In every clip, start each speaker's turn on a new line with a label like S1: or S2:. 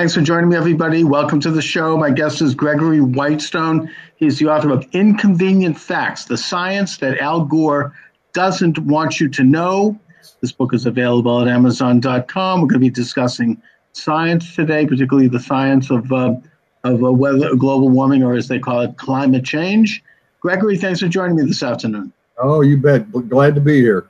S1: Thanks for joining me, everybody. Welcome to the show. My guest is Gregory Wrightstone. He's the author of Inconvenient Facts The Science That Al Gore Doesn't Want You to Know. This book is available at Amazon.com. We're going to be discussing science today, particularly the science of, uh, of uh, weather, global warming, or as they call it, climate change. Gregory, thanks for joining me this afternoon.
S2: Oh, you bet. Glad to be here.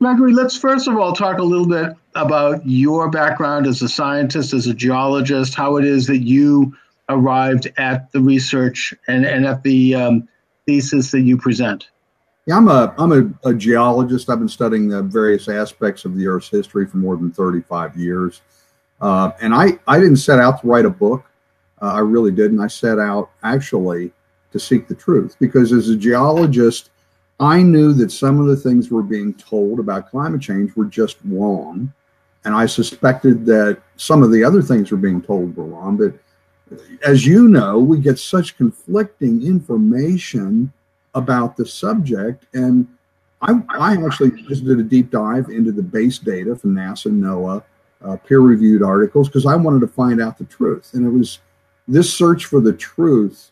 S1: Gregory, let's first of all talk a little bit about your background as a scientist, as a geologist, how it is that you arrived at the research and, and at the um, thesis that you present.
S2: Yeah, I'm a I'm a, a, geologist. I've been studying the various aspects of the Earth's history for more than 35 years, uh, and I I didn't set out to write a book. Uh, I really didn't. I set out actually to seek the truth because as a geologist, I knew that some of the things we're being told about climate change were just wrong. And I suspected that some of the other things we're being told were wrong. But as you know, we get such conflicting information about the subject. And I, I actually just did a deep dive into the base data from NASA, NOAA, uh, peer reviewed articles, because I wanted to find out the truth. And it was this search for the truth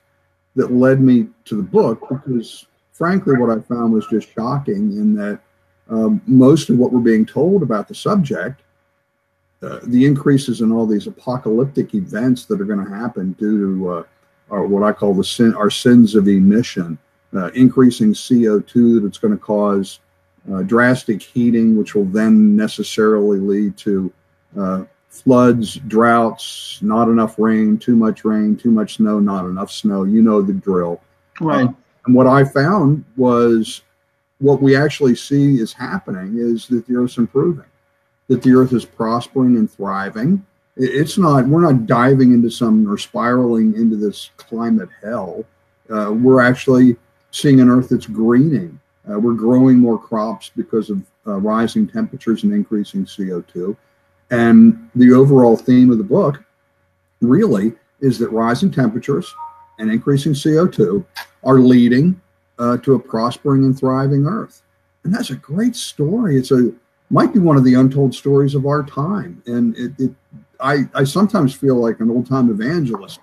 S2: that led me to the book because frankly, what I found was just shocking in that um, most of what we're being told about the subject, uh, the increases in all these apocalyptic events that are going to happen due to uh, our, what I call the sin, our sins of emission, uh, increasing CO2 that's going to cause uh, drastic heating, which will then necessarily lead to uh, floods, droughts, not enough rain, too much rain, too much snow, not enough snow. You know the drill.
S1: Right.
S2: And what I found was what we actually see is happening is that the Earth's improving, that the Earth is prospering and thriving. It's not, we're not diving into some or spiraling into this climate hell. Uh, we're actually seeing an Earth that's greening. Uh, we're growing more crops because of uh, rising temperatures and increasing CO2. And the overall theme of the book really is that rising temperatures and increasing CO2 are leading uh, to a prospering and thriving Earth. And that's a great story. It's a might be one of the untold stories of our time. And it, it I, I sometimes feel like an old time evangelist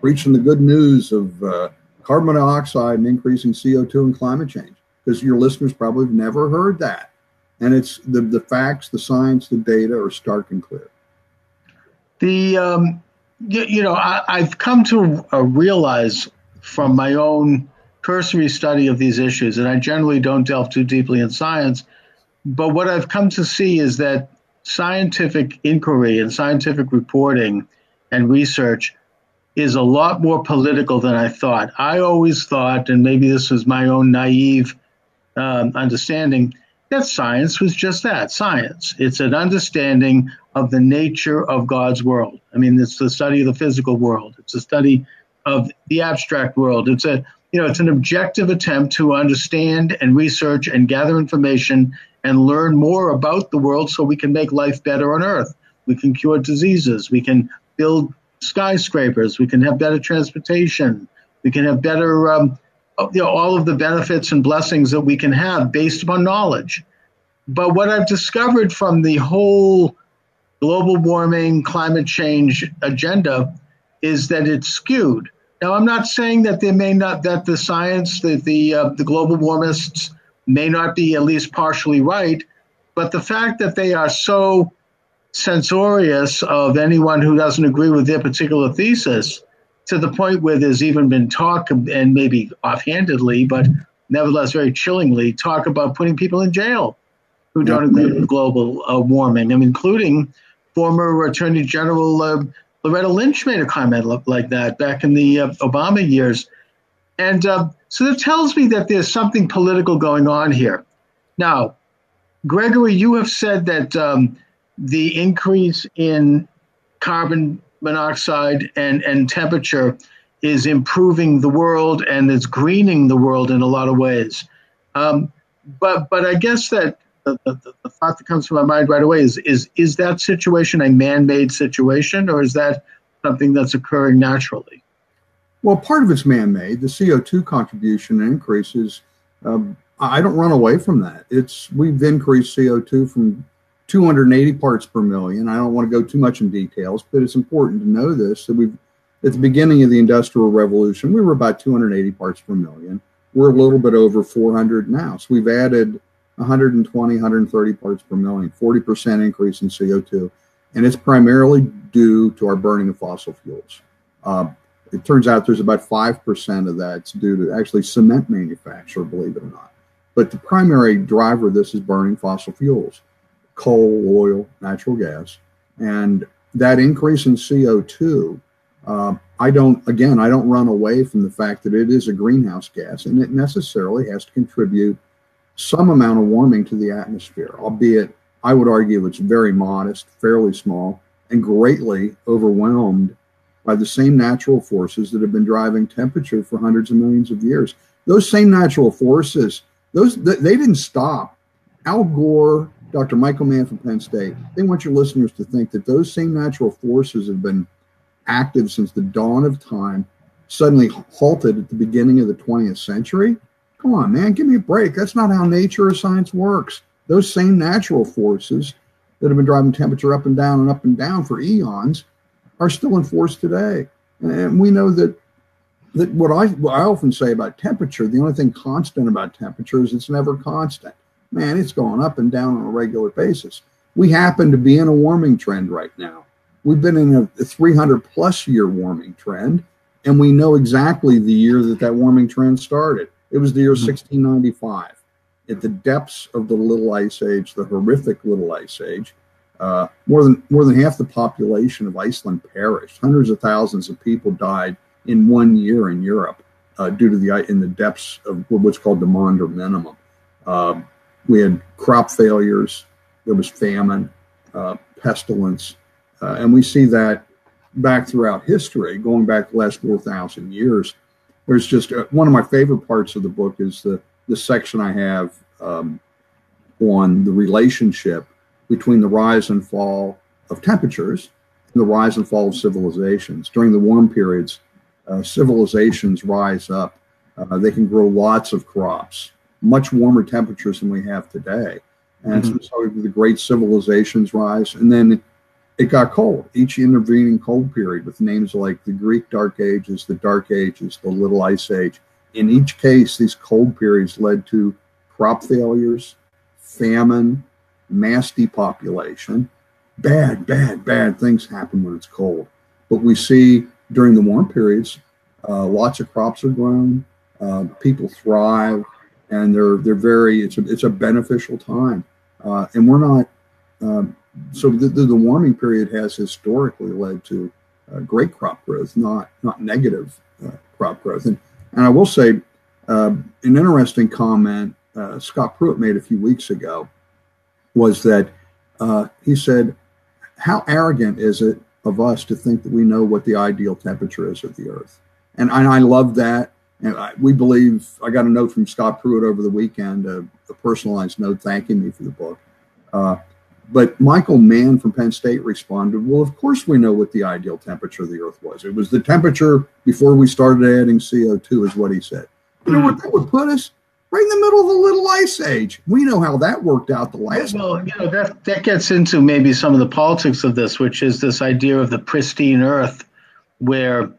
S2: preaching the good news of uh, carbon dioxide and increasing CO2 and climate change because your listeners probably have never heard that. And it's the, the facts, the science, the data are stark and clear.
S1: The um, you, you know, I, have come to uh, realize from my own cursory study of these issues, and I generally don't delve too deeply in science, but what I've come to see is that scientific inquiry and scientific reporting and research is a lot more political than I thought. I always thought, and maybe this was my own naive um, understanding, that science was just that science. It's an understanding of the nature of God's world. I mean, it's the study of the physical world. It's a study of the abstract world. It's a you know, it's an objective attempt to understand and research and gather information and learn more about the world so we can make life better on Earth. We can cure diseases. We can build skyscrapers. We can have better transportation. We can have better, um, you know, all of the benefits and blessings that we can have based upon knowledge. But what I've discovered from the whole global warming, climate change agenda is that it's skewed. Now, I'm not saying that there may not that the science, that the uh, the global warmists may not be at least partially right, but the fact that they are so censorious of anyone who doesn't agree with their particular thesis, to the point where there's even been talk and maybe offhandedly, but nevertheless very chillingly, talk about putting people in jail who don't agree with global uh, warming, I mean, including former Attorney General uh, Loretta Lynch made a comment like that back in the uh, Obama years. And uh, so that tells me that there's something political going on here. Now, Gregory, you have said that um, the increase in carbon monoxide and, and temperature is improving the world and is greening the world in a lot of ways. Um, but but I guess that the, the, the, thought that comes to my mind right away is is is that situation a man-made situation or is that something that's occurring naturally?
S2: Well, part of it's man-made. The CO2 contribution increases. Um, I don't run away from that. It's we've increased CO2 from 280 parts per million. I don't want to go too much in details, but it's important to know this that we've at the beginning of the Industrial Revolution, we were about 280 parts per million. We're a little bit over 400 now. So we've added 120, 130 parts per million, 40% increase in CO2. And it's primarily due to our burning of fossil fuels. Uh, it turns out there's about 5% of that's due to actually cement manufacture, believe it or not. But the primary driver of this is burning fossil fuels coal, oil, natural gas. And that increase in CO2 uh, I don't, again, I don't run away from the fact that it is a greenhouse gas and it necessarily has to contribute some amount of warming to the atmosphere, albeit I would argue it's very modest, fairly small, and greatly overwhelmed by the same natural forces that have been driving temperature for hundreds of millions of years. Those same natural forces, those they didn't stop. Al Gore, Dr. Michael Mann from Penn State, they want your listeners to think that those same natural forces have been active since the dawn of time, suddenly halted at the beginning of the 20th century? Come on, man, give me a break. That's not how nature or science works. Those same natural forces that have been driving temperature up and down and up and down for eons are still in force today. And we know that that what I what I often say about temperature, the only thing constant about temperature is it's never constant. Man, it's going up and down on a regular basis. We happen to be in a warming trend right now. We've been in a 300 plus year warming trend, and we know exactly the year that that warming trend started. It was the year 1695. Mm-hmm. At the depths of the Little Ice Age, the horrific Little Ice Age, uh, more than more than half the population of Iceland perished. Hundreds of thousands of people died in one year in Europe uh, due to the in the depths of what's called the Maunder minimum. Uh, we had crop failures. There was famine, uh, pestilence, uh, and we see that back throughout history, going back the last 4,000 years. There's just uh, one of my favorite parts of the book is the, the section I have um, on the relationship between the rise and fall of temperatures and the rise and fall of civilizations. During the warm periods, uh, civilizations rise up. Uh, they can grow lots of crops, much warmer temperatures than we have today. And mm-hmm. so the great civilizations rise. And then it got cold. Each intervening cold period with names like the Greek Dark Ages, the Dark Ages, the Little Ice Age. In each case, these cold periods led to crop failures, famine, mass depopulation. Bad, bad, bad things happen when it's cold. But we see during the warm periods, uh, lots of crops are grown, uh, people thrive, and they're they're very it's a it's a beneficial time. Uh, and we're not um, so the, the, warming period has historically led to uh, great crop growth, not not negative uh, crop growth. And and I will say uh, an interesting comment uh, Scott Pruitt made a few weeks ago was that uh, he said, "How arrogant is it of us to think that we know what the ideal temperature is of the Earth?" And, and I love that. And I, we believe I got a note from Scott Pruitt over the weekend, a, a personalized note thanking me for the book. Uh, but Michael Mann from Penn State responded, Well, of course we know what the ideal temperature of the Earth was. It was the temperature before we started adding CO2, is what he said. You know what that would put us? Right in the middle of the little ice age. We know how that worked out the last
S1: Well, you know, that, that gets into maybe some of the politics of this, which is this idea of the pristine Earth where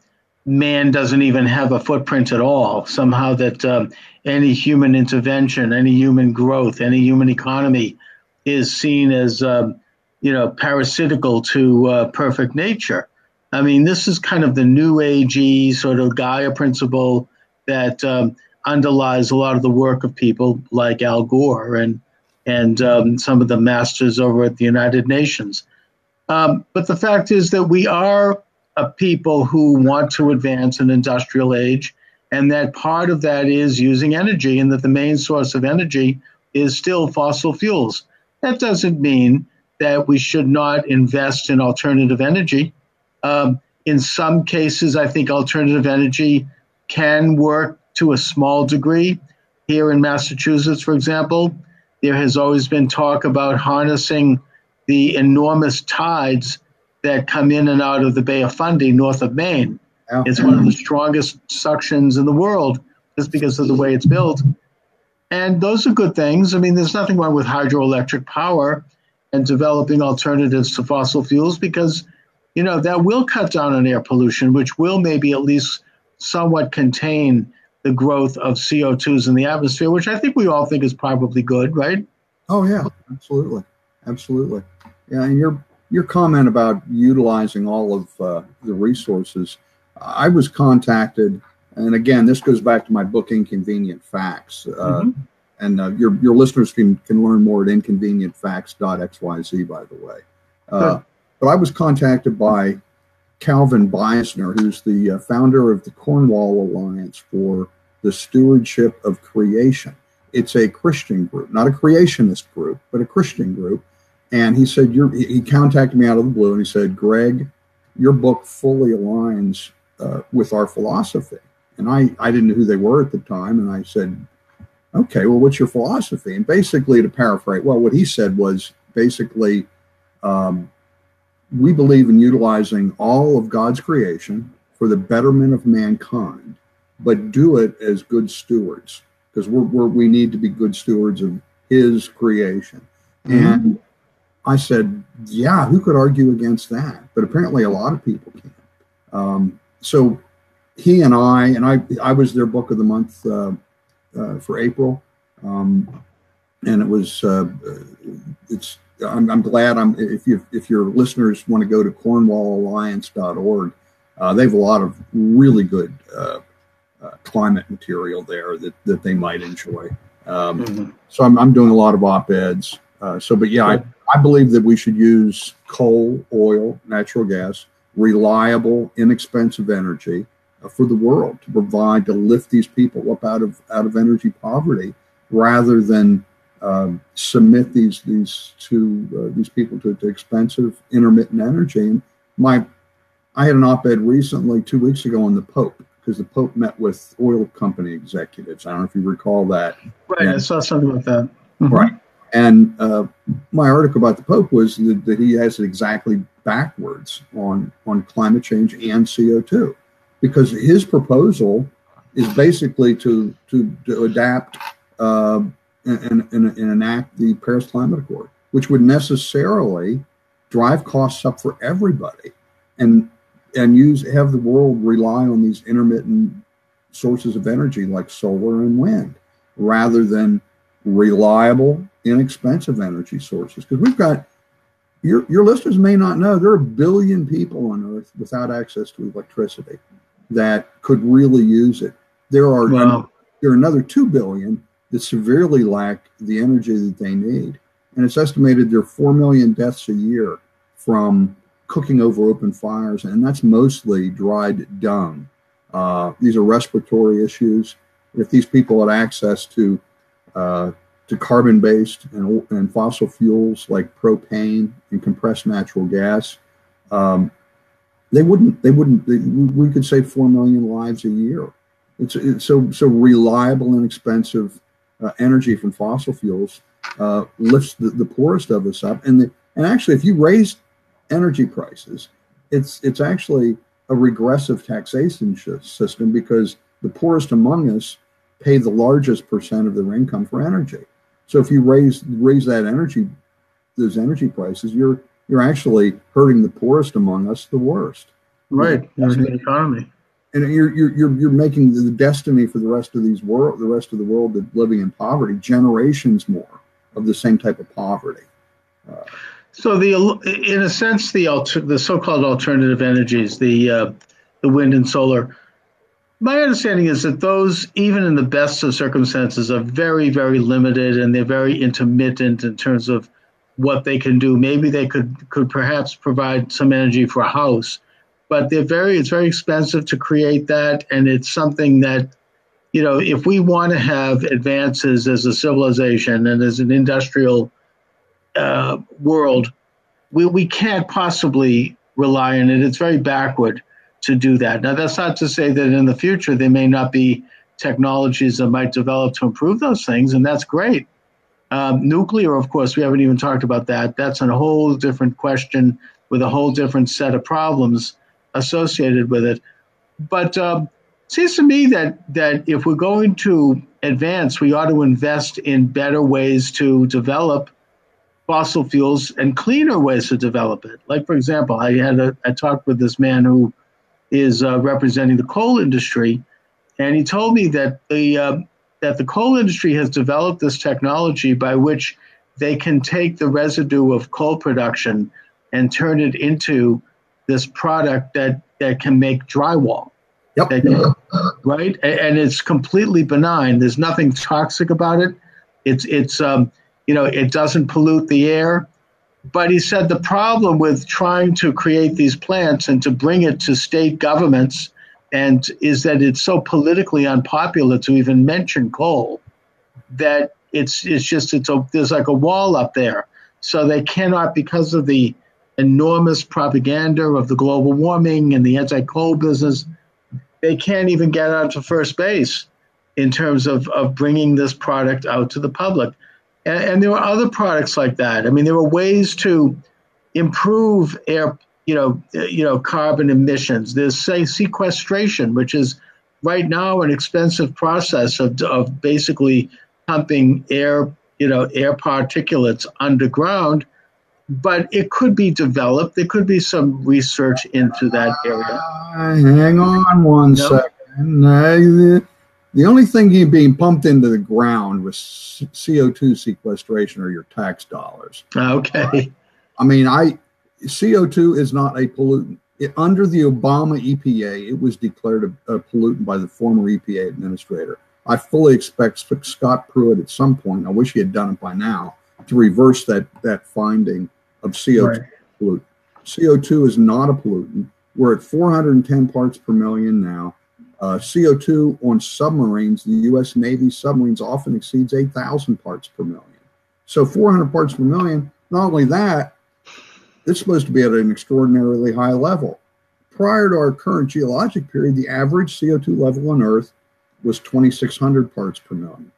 S1: man doesn't even have a footprint at all. Somehow that um, any human intervention, any human growth, any human economy is seen as um, you know parasitical to uh, perfect nature. I mean, this is kind of the new agey sort of Gaia principle that um, underlies a lot of the work of people like Al Gore and and um, some of the masters over at the United Nations. Um, but the fact is that we are a people who want to advance an industrial age, and that part of that is using energy, and that the main source of energy is still fossil fuels. That doesn't mean that we should not invest in alternative energy. Um, in some cases, I think alternative energy can work to a small degree. Here in Massachusetts, for example, there has always been talk about harnessing the enormous tides that come in and out of the Bay of Fundy north of Maine. It's one of the strongest suctions in the world just because of the way it's built. And those are good things. I mean, there's nothing wrong with hydroelectric power. and developing alternatives to fossil fuels because, you know, that will cut down on air pollution, which will maybe at least somewhat contain the growth of CO2s in the atmosphere, which I think we all think is probably good, right?
S2: Oh yeah, absolutely, absolutely. Yeah, and your your comment about utilizing all of uh, the resources, I was contacted, and again, this goes back to my book, Inconvenient Facts. Uh, mm-hmm. And uh, your your listeners can can learn more at inconvenientfacts.xyz. By the way, uh, but I was contacted by Calvin Beisner, who's the uh, founder of the Cornwall Alliance for the Stewardship of Creation. It's a Christian group, not a creationist group, but a Christian group. And he said, he contacted me out of the blue and he said, Greg, your book fully aligns uh, with our philosophy. And I, I didn't know who they were at the time. And I said, Okay, well, what's your philosophy? And basically, to paraphrase, well, what he said was basically, um, we believe in utilizing all of God's creation for the betterment of mankind, but do it as good stewards because we're, we're, we need to be good stewards of His creation. Mm-hmm. And I said, yeah, who could argue against that? But apparently, a lot of people can. Um, so he and I, and I, I was their book of the month uh, uh, for April, um, and it was uh, it's I'm, I'm, glad I'm if you if your listeners want to go to cornwallalliance.org, uh, they have a lot of really good uh, climate material there that that they might enjoy. Um, mm-hmm. So I'm, I'm doing a lot of op eds. Uh, so, but yeah, I, I believe that we should use coal, oil, natural gas, reliable, inexpensive energy uh, for the world to provide to lift these people up out of out of energy poverty, rather than um, submit these these to uh, these people to, to, expensive intermittent energy. And my, I had an op-ed recently two weeks ago on the Pope because the Pope met with oil company executives. I don't know if you recall that.
S1: Right, and, I saw something like that.
S2: Mm-hmm. Right, and uh, my article about the Pope was that, that he has it exactly backwards on on climate change and CO two, because his proposal is basically to to, to adapt. Uh, and, and, and enact the Paris Climate Accord, which would necessarily drive costs up for everybody, and and use have the world rely on these intermittent sources of energy like solar and wind, rather than reliable, inexpensive energy sources. Because we've got your your listeners may not know there are a billion people on Earth without access to electricity that could really use it. There are wow. there are another two billion that severely lack the energy that they need. And it's estimated there are 4 million deaths a year from cooking over open fires, and that's mostly dried dung. Uh, these are respiratory issues. If these people had access to uh, to carbon-based and, and, fossil fuels like propane and compressed natural gas, um, they wouldn't. They wouldn't. They, we could save four million lives a year. It's, it's so so reliable and expensive uh, energy from fossil fuels uh, lifts the, the, poorest of us up. And the, and actually, if you raise energy prices, it's it's actually a regressive taxation system because the poorest among us pay the largest percent of their income for energy. So if you raise raise that energy, those energy prices, you're you're actually hurting the poorest among us the worst.
S1: Right, in the economy
S2: and you're you're you're, you're making the destiny for the rest of these world the rest of the world that living in poverty generations more of the same type of poverty
S1: uh, so the in a sense the alter, the so-called alternative energies the uh, the wind and solar my understanding is that those even in the best of circumstances are very very limited and they're very intermittent in terms of what they can do. Maybe they could could perhaps provide some energy for a house but they're very it's very expensive to create that and it's something that you know if we want to have advances as a civilization and as an industrial uh, world we, we can't possibly rely on it. It's very backward to do that. Now that's not to say that in the future there may not be technologies that might develop to improve those things and that's great. Um, nuclear of course we haven't even talked about that. That's a whole different question with a whole different set of problems associated with it. But um, it seems to me that that if we're going to advance, we ought to invest in better ways to develop fossil fuels and cleaner ways to develop it. Like, for example, I had a, I talked with this man who is uh, representing the coal industry, and he told me that the uh, that the coal industry has developed this technology by which they can take the residue of coal production and turn it into this product that, that can make drywall.
S2: Yep.
S1: Can, right? And it's completely benign. There's nothing toxic about it. It's it's um, you know it doesn't pollute the air. But he said the problem with trying to create these plants and to bring it to state governments and is that it's so politically unpopular to even mention coal that it's it's just it's a, there's like a wall up there. So they cannot because of the enormous propaganda of the global warming and the anti-coal business, they can't even get out to first base in terms of, of bringing this product out to the public. And, and there were other products like that. I mean, there were ways to improve air, you know, you know, carbon emissions. There's say sequestration, which is right now an expensive process of, of basically pumping air, you know, air particulates underground, but it could be developed. There could be some research into that area.
S2: Uh, hang on one second. Uh, the only thing being pumped into the ground with CO2 sequestration are your tax dollars.
S1: Okay.
S2: I mean, I CO2 is not a pollutant. It, under the Obama EPA, it was declared a, a pollutant by the former EPA administrator. I fully expect Scott Pruitt at some point, I wish he had done it by now, to reverse that, that finding of CO2 right. pollutant. CO2 is not a pollutant. We're at 410 parts per million now. Uh, CO2 on submarines, the U.S. Navy submarines often exceeds 8,000 parts per million. So 400 parts per million, not only that, it's supposed to be at an extraordinarily high level. Prior to our current geologic period, the average CO2 level on Earth was 2,600 parts per million.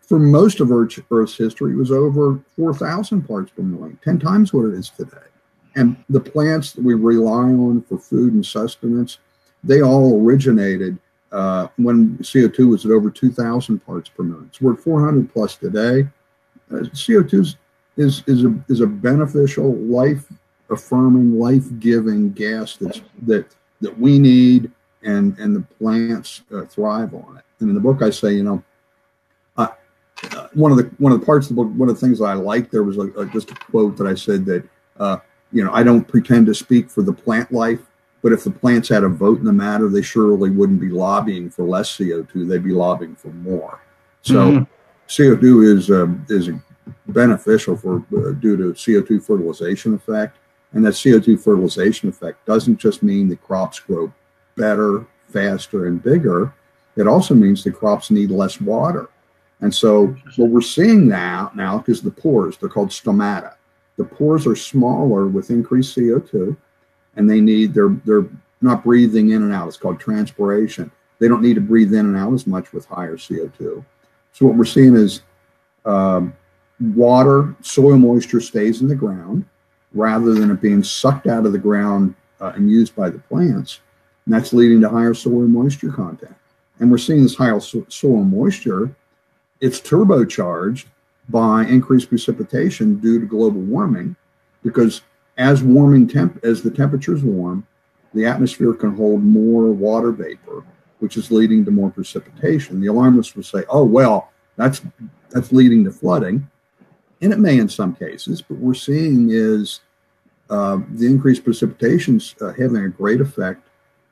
S2: For most of Earth's history, it was over 4,000 parts per million, 10 times what it is today. And the plants that we rely on for food and sustenance, they all originated uh, when CO2 was at over 2,000 parts per million. So we're at 400 plus today. Uh, CO2 is, is, a, is a beneficial, life affirming, life giving gas that's, that, that we need and and the plants uh, thrive on it. And in the book, I say, you know, uh, one of the one of the parts of the book, one of the things that I liked, there was a, a, just a quote that I said that, uh, you know, I don't pretend to speak for the plant life, but if the plants had a vote in the matter, they surely wouldn't be lobbying for less CO2; they'd be lobbying for more. So, mm-hmm. CO2 is um, is beneficial for uh, due to CO2 fertilization effect. And that CO2 fertilization effect doesn't just mean the crops grow better, faster, and bigger, it also means the crops need less water. And so what we're seeing now now is the pores, they're called stomata. The pores are smaller with increased CO2, and they need they're they're not breathing in and out. It's called transpiration. They don't need to breathe in and out as much with higher CO2. So what we're seeing is um, water, soil moisture stays in the ground rather than it being sucked out of the ground uh, and used by the plants. And that's leading to higher soil moisture content. And we're seeing this higher soil moisture. It's turbocharged by increased precipitation due to global warming, because as warming temp as the temperatures warm, the atmosphere can hold more water vapor, which is leading to more precipitation. The alarmists will say, "Oh well, that's that's leading to flooding," and it may in some cases. But we're seeing is uh, the increased precipitations uh, having a great effect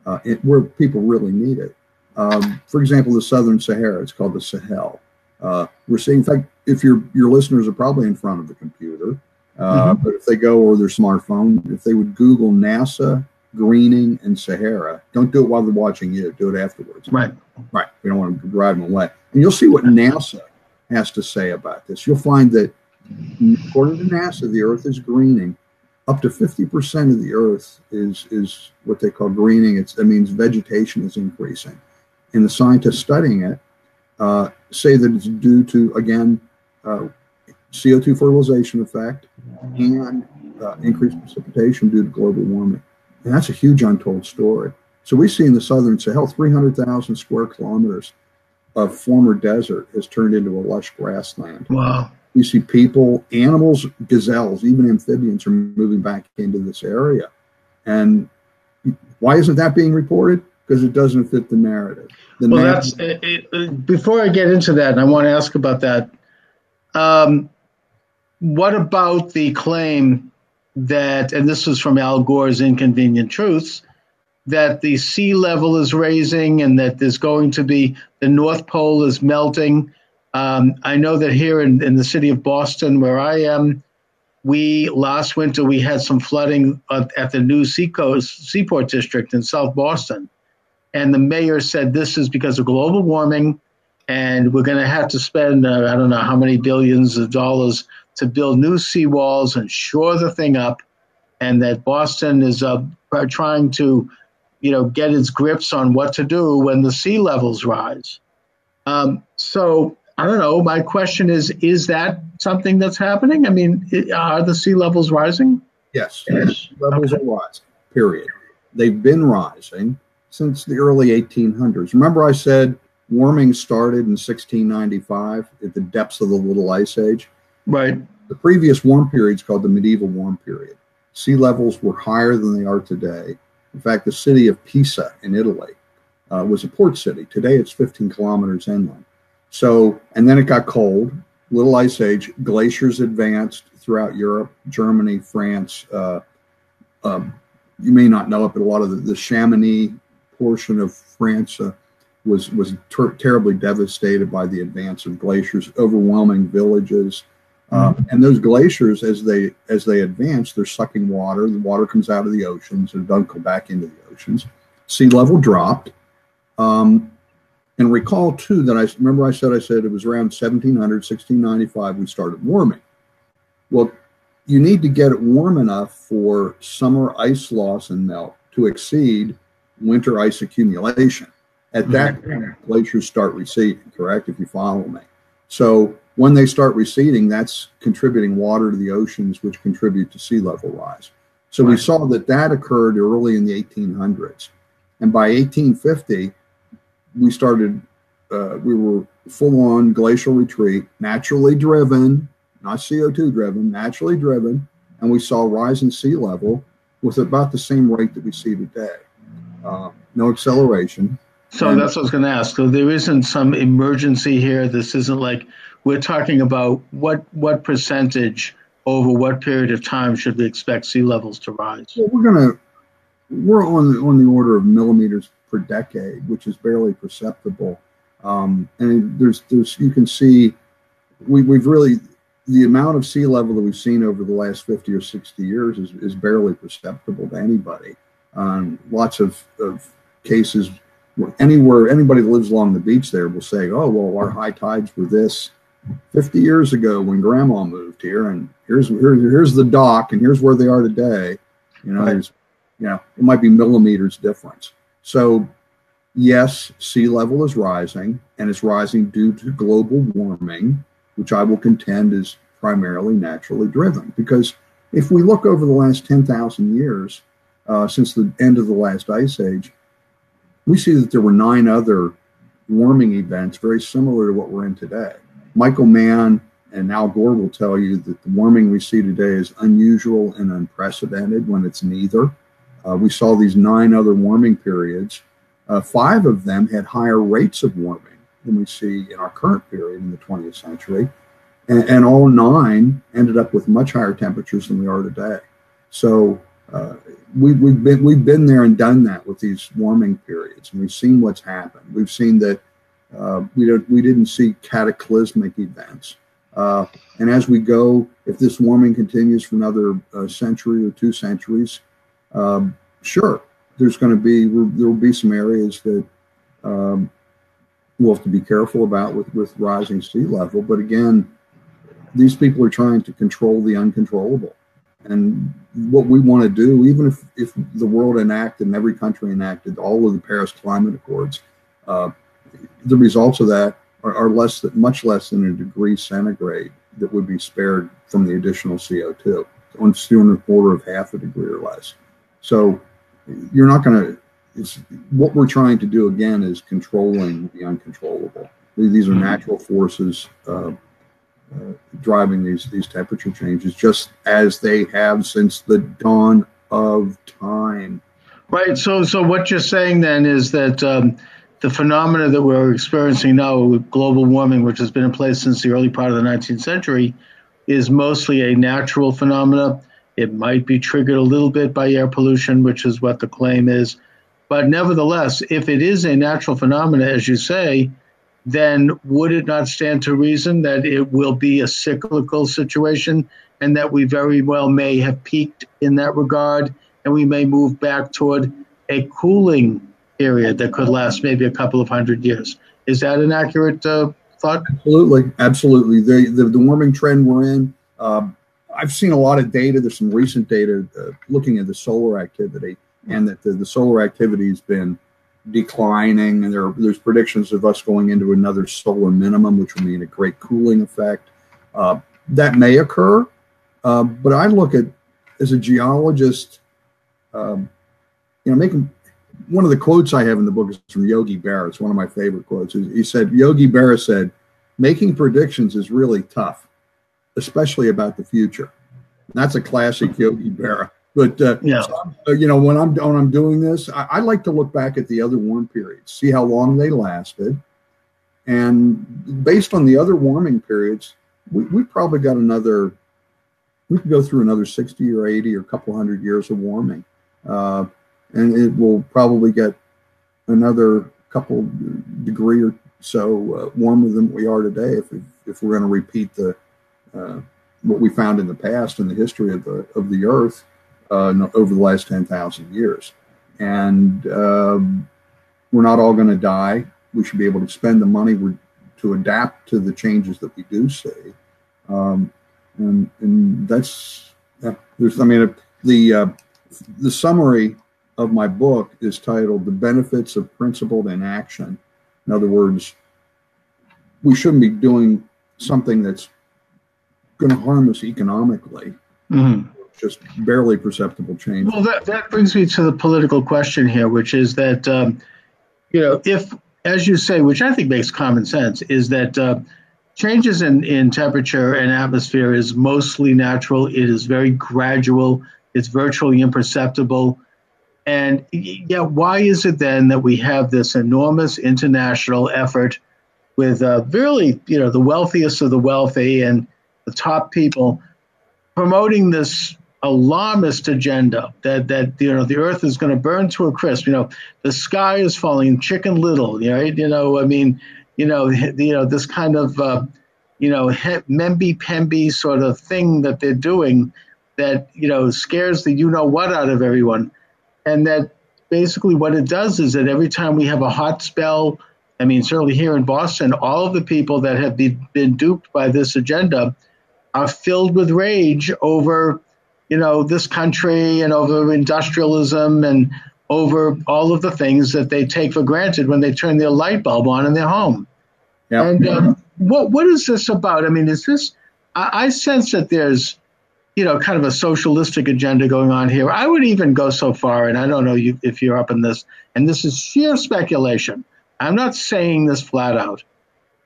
S2: uh, it, where people really need it. Um, for example, the Southern Sahara, it's called the Sahel. Uh, we're seeing, in fact, if your your listeners are probably in front of the computer, uh, mm-hmm. but if they go or their smartphone, if they would Google NASA greening and Sahara, don't do it while they're watching you. Do it afterwards.
S1: Right.
S2: Right. We don't want to drive them away. And you'll see what NASA has to say about this. You'll find that, according to NASA, the Earth is greening up to 50% of the earth is is what they call greening. It's, that means vegetation is increasing. And the scientists studying it uh, say that it's due to, again, uh, CO2 fertilization effect and uh, increased precipitation due to global warming. And that's a huge untold story. So we see in the southern Sahel, 300,000 square kilometers of former desert has turned into a lush grassland.
S1: Wow.
S2: You see people, animals, gazelles, even amphibians are moving back into this area. And why isn't that being reported? Because it doesn't fit the narrative. The
S1: well,
S2: narrative-
S1: that's it, it, before I get into that, and I want to ask about that. Um, what about the claim that, and this was from Al Gore's Inconvenient Truths, that the sea level is raising and that there's going to be the North Pole is melting. Um, I know that here in, in the city of Boston, where I am, we last winter we had some flooding at, at the new Seacoast Seaport District in South Boston, and the mayor said this is because of global warming, and we're going to have to spend uh, I don't know how many billions of dollars to build new seawalls and shore the thing up, and that Boston is uh, trying to, you know, get its grips on what to do when the sea levels rise. Um, so I don't know. My question is: Is that something that's happening? I mean, it, are the sea levels rising?
S2: Yes, yes. levels okay. are rising. Period. They've been rising since the early 1800s. Remember, I said warming started in 1695 at the depths of the Little Ice Age.
S1: Right.
S2: The previous warm period is called the medieval warm period. Sea levels were higher than they are today. In fact, the city of Pisa in Italy uh, was a port city. Today, it's 15 kilometers inland. So, and then it got cold, little ice age, glaciers advanced throughout Europe, Germany, France. Uh, um, you may not know it, but a lot of the, the Chamonix portion of France uh, was was ter- terribly devastated by the advance of glaciers, overwhelming villages. Um, and those glaciers, as they as they advance, they're sucking water. The water comes out of the oceans and don't go back into the oceans. Sea level dropped. Um, and recall too that I remember I said I said it was around 1700, 1695 we started warming. Well, you need to get it warm enough for summer ice loss and melt to exceed winter ice accumulation. At that point, mm-hmm. glaciers start receding, correct? If you follow me. So when they start receding, that's contributing water to the oceans, which contribute to sea level rise. So right. we saw that that occurred early in the 1800s. And by 1850, we started, uh, we were full on glacial retreat, naturally driven, not CO2 driven, naturally driven. And we saw rising sea level with about the same rate that we see today. Uh, no acceleration.
S1: So and, that's what I was going to ask. So there isn't some emergency here. This isn't like we're talking about what what percentage over what period of time should we expect sea levels to rise?
S2: Well, we're to we're on on the order of millimeters per decade, which is barely perceptible. Um, and there's there's you can see we, we've really the amount of sea level that we've seen over the last 50 or 60 years is, is barely perceptible to anybody. Um, lots of, of cases anywhere anybody that lives along the beach there will say, "Oh, well, our high tides were this 50 years ago when Grandma moved here, and here's here, here's the dock, and here's where they are today." You know, right. there's you know, it might be millimeters difference. So, yes, sea level is rising, and it's rising due to global warming, which I will contend is primarily naturally driven. Because if we look over the last 10,000 years, uh, since the end of the last ice age, we see that there were nine other warming events very similar to what we're in today. Michael Mann and Al Gore will tell you that the warming we see today is unusual and unprecedented when it's neither. Uh, we saw these nine other warming periods. Uh, five of them had higher rates of warming than we see in our current period in the 20th century. And, and all nine ended up with much higher temperatures than we are today. So uh, we, we've been we've been there and done that with these warming periods, and we've seen what's happened. We've seen that uh, we don't we didn't see cataclysmic events, uh, and as we go, if this warming continues for another uh, century or two centuries, um, sure, there's going to be there will be some areas that um, we'll have to be careful about with with rising sea level. But again, these people are trying to control the uncontrollable and what we want to do, even if, if the world enacted and every country enacted all of the Paris Climate Accords, uh, the results of that are, are, less than, much less than a degree centigrade that would be spared from the additional CO2. On still the order of half a degree or less. So you're not going to. It's what we're trying to do again is controlling the uncontrollable. These are mm-hmm. natural forces. Uh, uh, driving these these temperature changes, just as they have since the dawn of time.
S1: Right. So, so what you're saying then is that um, the phenomena that we're experiencing now, global warming, which has been in place since the early part of the 19th century, is mostly a natural phenomena. It might be triggered a little bit by air pollution, which is what the claim is. But nevertheless, if it is a natural phenomena, as you say, then would it not stand to reason that it will be a cyclical situation and that we very well may have peaked in that regard and we may move back toward a cooling period that could last maybe a couple of hundred years? Is that an accurate uh, thought?
S2: Absolutely, absolutely. The, the, the warming trend we're in. Um, I've seen a lot of data. There's some recent data uh, looking at the solar activity, and that the, the solar activity has been declining, and there, there's predictions of us going into another solar minimum, which will mean a great cooling effect. Uh, that may occur, uh, but I look at as a geologist, um, you know, making one of the quotes I have in the book is from Yogi Berra. It's one of my favorite quotes. He said, Yogi Berra said, making predictions is really tough, especially about the future. that's a classic Yogi Berra. But uh, yeah. So, uh, you know, when I'm when I'm doing this, I, I, like to look back at the other warm periods, see how long they lasted, and based on the other warming periods, we, we probably got another. We could go through another sixty or eighty or a couple hundred years of warming, uh, and it will probably get another couple degree or so uh, warmer than we are today if we, if we're going to repeat the uh, what we found in the past in the history of the of the Earth uh, over the last 10,000 years. And um, we're not all going to die. We should be able to spend the money to adapt to the changes that we do see. Um, and, and that's, there's, I mean, the, uh, the summary of my book is titled The Benefits of Principled Inaction. In other words, we shouldn't be doing something that's going to harm us economically. Mm-hmm just barely perceptible change.
S1: Well, that, that brings me to the political question here, which is that, um, you know, if, as you say, which I think makes common sense, is that uh, changes in, in temperature and atmosphere is mostly natural, it is very gradual, it's virtually imperceptible. And yeah, why is it then that we have this enormous international effort with uh, really, you know, the wealthiest of the wealthy and the top people promoting this alarmist agenda that that you know the earth is going to burn to a crisp? You know the sky is falling chicken little right? You know i mean you know you know this kind of uh, you know memby pemby sort of thing that they're doing that you know scares the you know what out of everyone and that basically what it does is that every time we have a hot spell i mean certainly here in boston all of the people that have been, been duped by this agenda are filled with rage over you know, this country and over industrialism and over all of the things that they take for granted when they turn their light bulb on in their home. Yep. And um, what what is this about? I mean, is this? I, I sense that there's, you know, kind of a socialistic agenda going on here. I would even go so far, and I don't know you, if you're up in this, and this is sheer speculation. I'm not saying this flat out,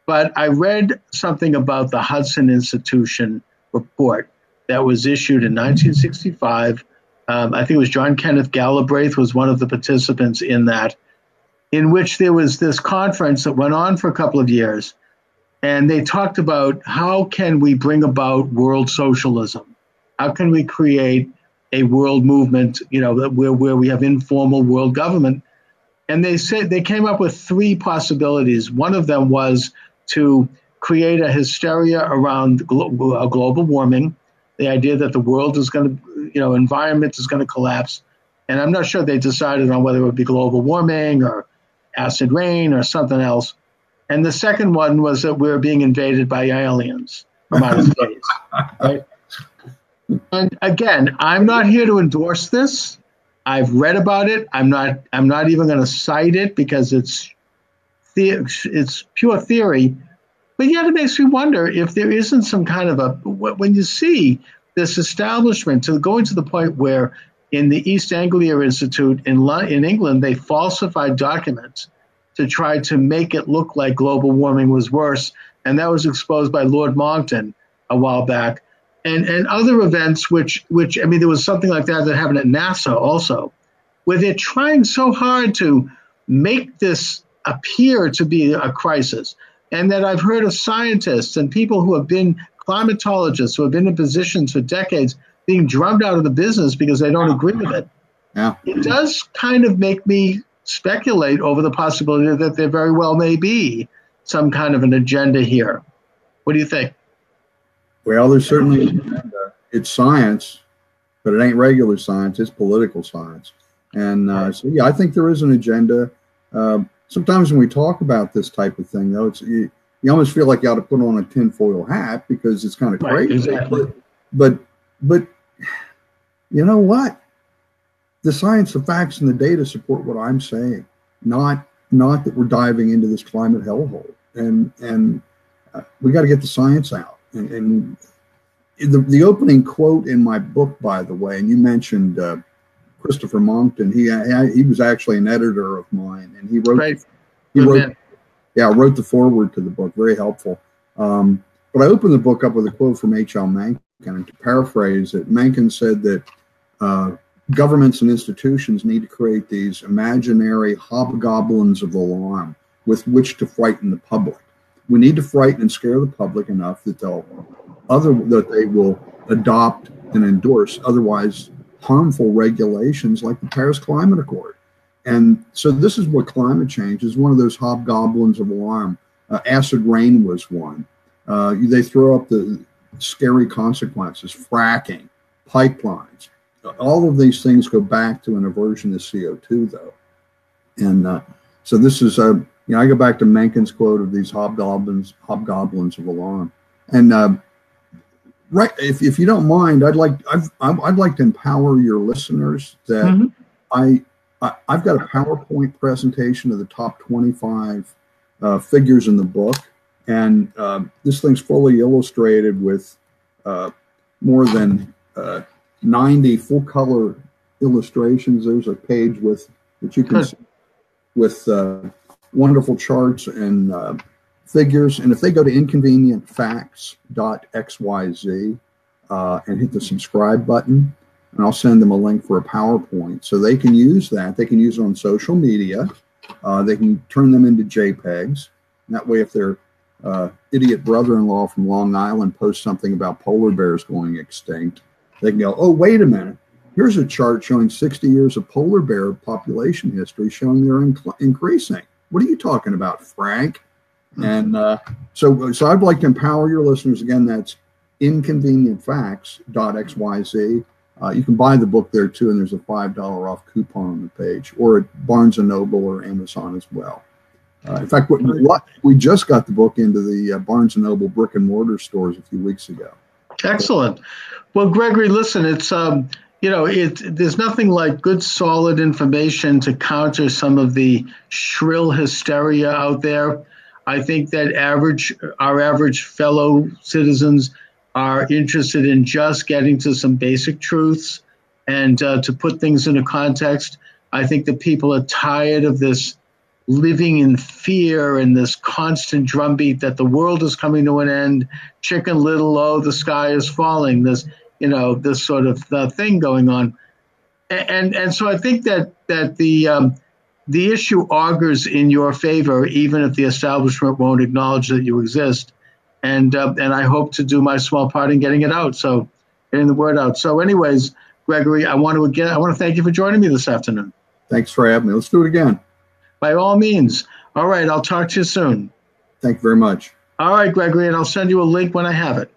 S1: but I read something about the Hudson Institution report that was issued in 1965. Um, I think it was John Kenneth Galbraith was one of the participants in that, in which there was this conference that went on for a couple of years, and they talked about how can we bring about world socialism, how can we create a world movement, you know, where where we have informal world government, and they said they came up with three possibilities. One of them was to create a hysteria around glo- global warming the idea that the world is going to, you know, environment is going to collapse. And I'm not sure they decided on whether it would be global warming or acid rain or something else. And the second one was that we are being invaded by aliens from outer space. Right? And again, I'm not here to endorse this. I've read about it. I'm not. I'm not even going to cite it because it's the, it's pure theory. But yet it makes me wonder if there isn't some kind of a, when you see this establishment to going to the point where in the East Anglia Institute in, in England, they falsified documents to try to make it look like global warming was worse and that was exposed by Lord Monckton a while back, and and other events which which I mean there was something like that that happened at NASA also, where they're trying so hard to make this appear to be a crisis, and that I've heard of scientists and people who have been climatologists who have been in positions for decades being drummed out of the business because they don't agree with it.
S2: Yeah.
S1: It does kind of make me speculate over the possibility that there very well may be some kind of an agenda here. What do you think?
S2: Well, there's certainly an agenda. It's science, but it ain't regular science. It's political science. And uh, so, yeah, I think there is an agenda. Uh, sometimes when we talk about this type of thing, though, it's you, you almost feel like you ought to put on a tinfoil hat because it's kind of
S1: Right,
S2: crazy.
S1: exactly.
S2: But, but you know what? The science, the facts, and the data support what I'm saying. Not not that we're diving into this climate hellhole. And and uh, we got to get the science out. And, and the the opening quote in my book, by the way, and you mentioned uh, Christopher Monckton. He he was actually an editor of mine, and he wrote
S1: Right.
S2: he
S1: Good
S2: wrote
S1: man.
S2: yeah, I wrote the foreword to the book, very helpful. Um, but I opened the book up with a quote from H.L. Mencken, and to paraphrase it, Mencken said that uh, governments and institutions need to create these imaginary hobgoblins of alarm with which to frighten the public. We need to frighten and scare the public enough that they'll other that they will adopt and endorse otherwise harmful regulations like the Paris Climate Accord. And so this is what climate change is one of those hobgoblins of alarm. Uh, acid rain was one. Uh, they throw up the scary consequences, fracking, pipelines. All of these things go back to an aversion to CO2, though. And uh, so this is a, you know, I go back to Mencken's quote of these hobgoblins, hobgoblins of alarm. And uh, right, if, if you don't mind, I'd like I've, I'd like to empower your listeners that
S1: Mhm.
S2: I I- I've got a PowerPoint presentation of the top 25 uh, figures in the book, and um, this thing's fully illustrated with uh, more than uh, 90 full color illustrations. There's a page with that you can see with uh, wonderful charts and uh, figures. And if they go to inconvenientfacts.xyz uh, and hit the subscribe button, and I'll send them a link for a PowerPoint so they can use that. They can use it on social media. Uh, they can turn them into JPEGs. And that way, if their uh, idiot brother-in-law from Long Island posts something about polar bears going extinct, they can go, "Oh, wait a minute! Here's a chart showing 60 years of polar bear population history, showing they're inc- increasing. What are you talking about, Frank?" And uh, so, so I'd like to empower your listeners again. That's inconvenientfacts.xyz. Uh, you can buy the book there too, and there's a five dollar off coupon on the page, or at Barnes and Noble or Amazon as well. Uh, in fact, we just got the book into the uh, Barnes and Noble brick and mortar stores a few weeks ago.
S1: Excellent. Well, Gregory, listen, it's um, you know, it there's nothing like good, solid information to counter some of the shrill hysteria out there. I think that average, our average fellow citizens are interested in just getting to some basic truths and uh, to put things into context. I think that people are tired of this living in fear and this constant drumbeat that the world is coming to an end, chicken little, oh, the sky is falling, this, you know, this sort of uh, thing going on. And, and, and so I think that, that the, um, the issue augurs in your favor, even if the establishment won't acknowledge that you exist. And, uh, and I hope to do my small part in getting it out. So getting the word out. So anyways, Gregory, I want to again, I want to thank you for joining me this afternoon.
S2: Thanks for having me. Let's do it again.
S1: By all means. All right. I'll talk to you soon.
S2: Thank you very much.
S1: All right, Gregory, and I'll send you a link when I have it.